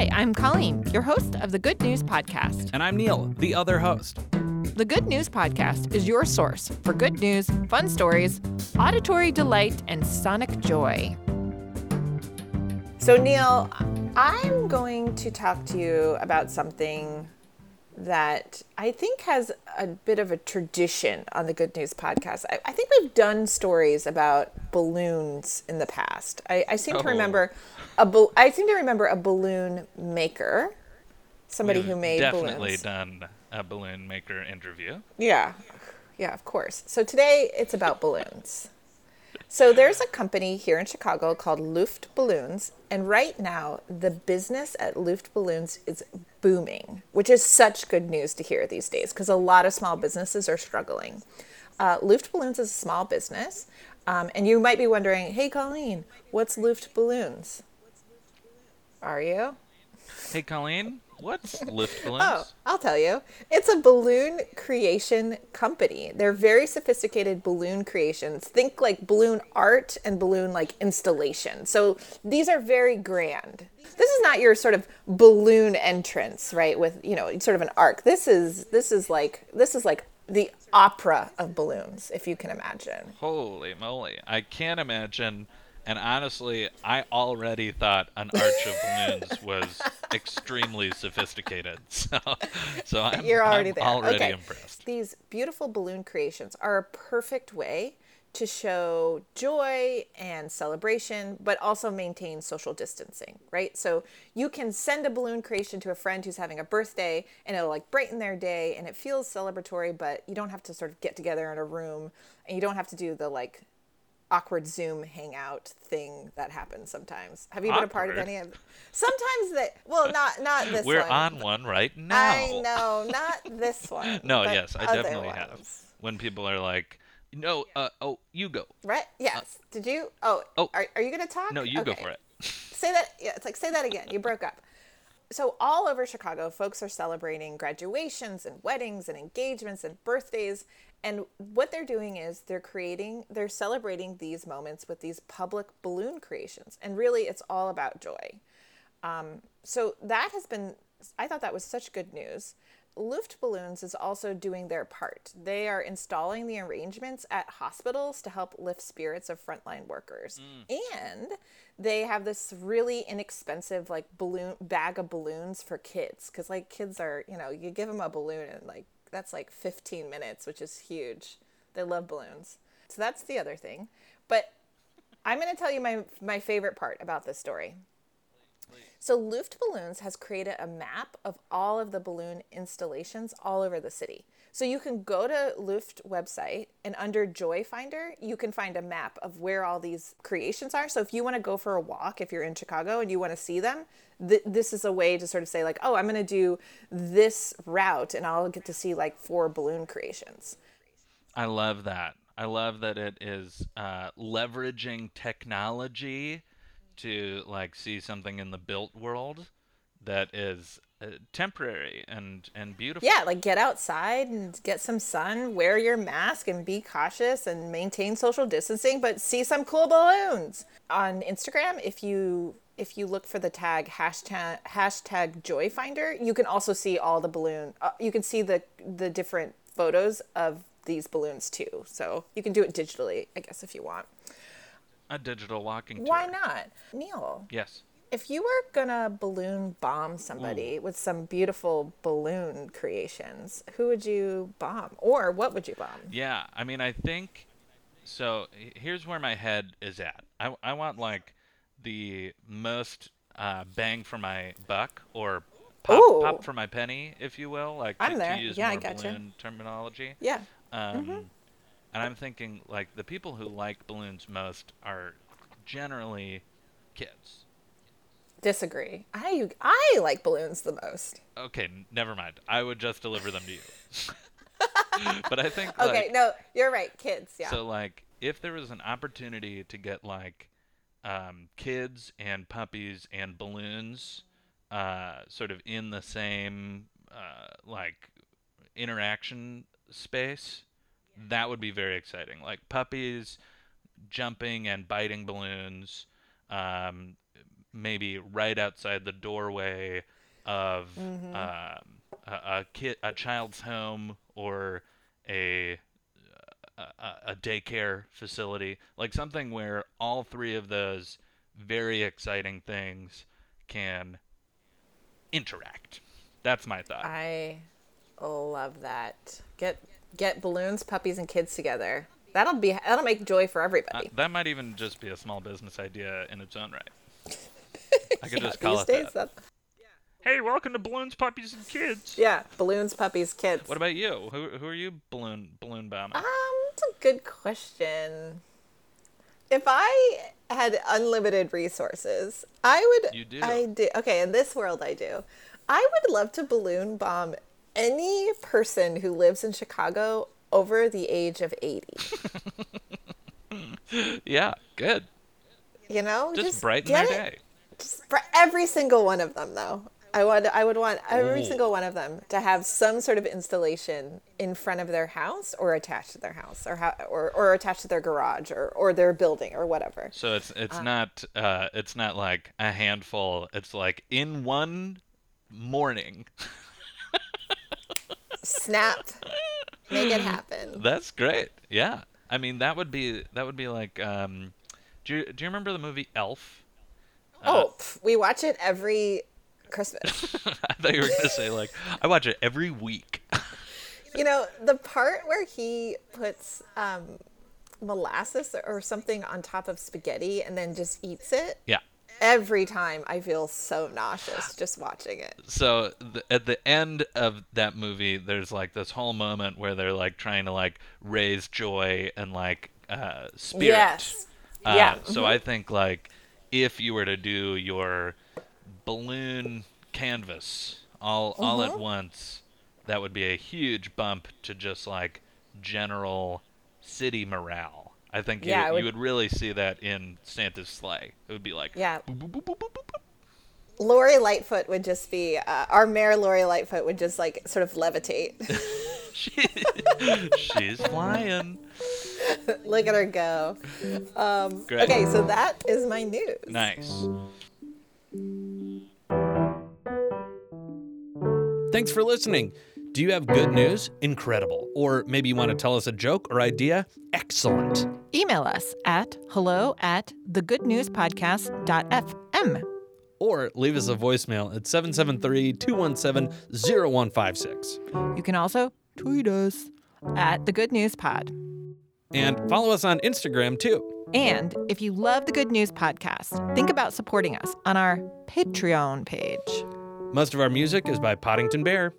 Hi, I'm Colleen, your host of the Good News Podcast. And I'm Neil, the other host. The Good News Podcast is your source for good news, fun stories, auditory delight, and sonic joy. So, Neil, I'm going to talk to you about something that I think has a bit of a tradition on the Good News podcast. I, I think we've done stories about balloons in the past. I, I seem oh. to remember a I seem to remember a balloon maker, somebody we've who made definitely balloons. done a balloon maker interview. Yeah, yeah, of course. So today it's about balloons. So there's a company here in Chicago called Luft Balloons, and right now the business at Luft Balloons is booming, which is such good news to hear these days because a lot of small businesses are struggling. Uh, Luft Balloons is a small business, um, and you might be wondering, "Hey, Colleen, what's Luft Balloons?" Are you? Hey, Colleen, What's Lift Balloons? Oh, I'll tell you. It's a balloon creation company. They're very sophisticated balloon creations. Think like balloon art and balloon like installation. So these are very grand. This is not your sort of balloon entrance, right? With, you know, sort of an arc. This is this is like this is like the opera of balloons, if you can imagine. Holy moly. I can't imagine and honestly, I already thought an arch of balloons was extremely sophisticated. So, so I'm, You're already I'm there. already okay. impressed. These beautiful balloon creations are a perfect way to show joy and celebration, but also maintain social distancing, right? So you can send a balloon creation to a friend who's having a birthday and it'll like brighten their day and it feels celebratory, but you don't have to sort of get together in a room and you don't have to do the like awkward Zoom hangout thing that happens sometimes. Have you awkward. been a part of any of? Sometimes that. Well, not not this. One. We're one. on one right now. I know, not this one. no, yes, I definitely ones. have. When people are like, "No, uh, oh, you go." Right? Yes. Uh, Did you? Oh, oh. Are, are you gonna talk? No, you okay. go for it. say that. Yeah, it's like say that again. You broke up so all over Chicago, folks are celebrating graduations and weddings and engagements and birthdays. And what they're doing is they're creating, they're celebrating these moments with these public balloon creations. And really, it's all about joy. Um, so that has been, I thought that was such good news. Luft Balloons is also doing their part. They are installing the arrangements at hospitals to help lift spirits of frontline workers. Mm. And they have this really inexpensive like balloon bag of balloons for kids cuz like kids are, you know, you give them a balloon and like that's like 15 minutes, which is huge. They love balloons. So that's the other thing. But I'm going to tell you my my favorite part about this story. So Luft Balloons has created a map of all of the balloon installations all over the city. So you can go to Luft website and under Joy Finder, you can find a map of where all these creations are. So if you want to go for a walk, if you're in Chicago and you want to see them, th- this is a way to sort of say like, oh, I'm going to do this route and I'll get to see like four balloon creations. I love that. I love that it is uh, leveraging technology to like see something in the built world that is uh, temporary and and beautiful. Yeah, like get outside and get some sun, wear your mask and be cautious and maintain social distancing, but see some cool balloons. On Instagram, if you if you look for the tag hashtag hashtag joyfinder, you can also see all the balloon. Uh, you can see the the different photos of these balloons too. So you can do it digitally, I guess, if you want a digital walking tour. Why not? Neil. Yes. If you were gonna balloon bomb somebody Ooh. with some beautiful balloon creations, who would you bomb? Or what would you bomb? Yeah, I mean, I think so. Here's where my head is at. I, I want like the most uh, bang for my buck or pop, pop for my penny, if you will. Like I'm to, there. to use yeah, more I gotcha. balloon terminology. Yeah. Um, mm-hmm. And I'm thinking like the people who like balloons most are generally kids. Disagree. I I like balloons the most. Okay, never mind. I would just deliver them to you. but I think Okay, like, no, you're right, kids, yeah. So like if there was an opportunity to get like um, kids and puppies and balloons uh, sort of in the same uh, like interaction space that would be very exciting. Like puppies jumping and biting balloons, um, maybe right outside the doorway of um, a, a kid, a child's home, or a, a a daycare facility, like something where all three of those very exciting things can interact. That's my thought. I love that. Get get balloons, puppies, and kids together. That'll be that'll make joy for Uh, everybody. that might even just be a small business idea in its own right. I could Yeah, just call these it days, that. that- Hey, welcome to Balloons, Puppies, and Kids. Yeah, balloons, puppies, kids. What about you? Who, who are you balloon balloon bombing? Um, it's a good question. If I had unlimited resources, I would. You do. I do. Okay, in this world, I do. I would love to balloon bomb any person who lives in Chicago over the age of 80. yeah, good. You know? Just, brighten their day. it. Just for every single one of them, though. I would, I would want every Ooh. single one of them to have some sort of installation in front of their house or attached to their house or how, or, or attached to their garage or, or their building or whatever. So it's it's not uh it's not like a handful. It's like in one morning. Snap. Make it happen. That's great. Yeah. I mean that would be that would be like um do you, do you remember the movie Elf? Oh, pff, we watch it every Christmas. I thought you were gonna say like I watch it every week. You know, the part where he puts um, molasses or something on top of spaghetti and then just eats it. yeah. Every time I feel so nauseous just watching it. so th- at the end of that movie there's like this whole moment where they're like trying to like raise joy and like uh spirit Yes. Uh, Yeah, so i think like if you were to do your balloon canvas all all Mm-hmm. at once that would be a huge bump to just like general city morale i think Yeah, you, it you would- would really see that in santa's sleigh it would be like Yeah. boop, boop, boop. Lori Lightfoot would just be, uh, our mayor Lori Lightfoot would just like sort of levitate. She, she's flying. Look at her go. Um, Great. okay, so that is my news. Nice. Thanks for listening. Do you have good news? Incredible. Or maybe you want to tell us a joke or idea? Excellent. Email us at hello at thegoodnewspodcast.fm. Or leave us a voicemail at 773 217 0156. You can also tweet us at the Good News Pod. And follow us on Instagram too. And if you love the Good News Podcast, think about supporting us on our Patreon page. Most of our music is by Poddington Bear.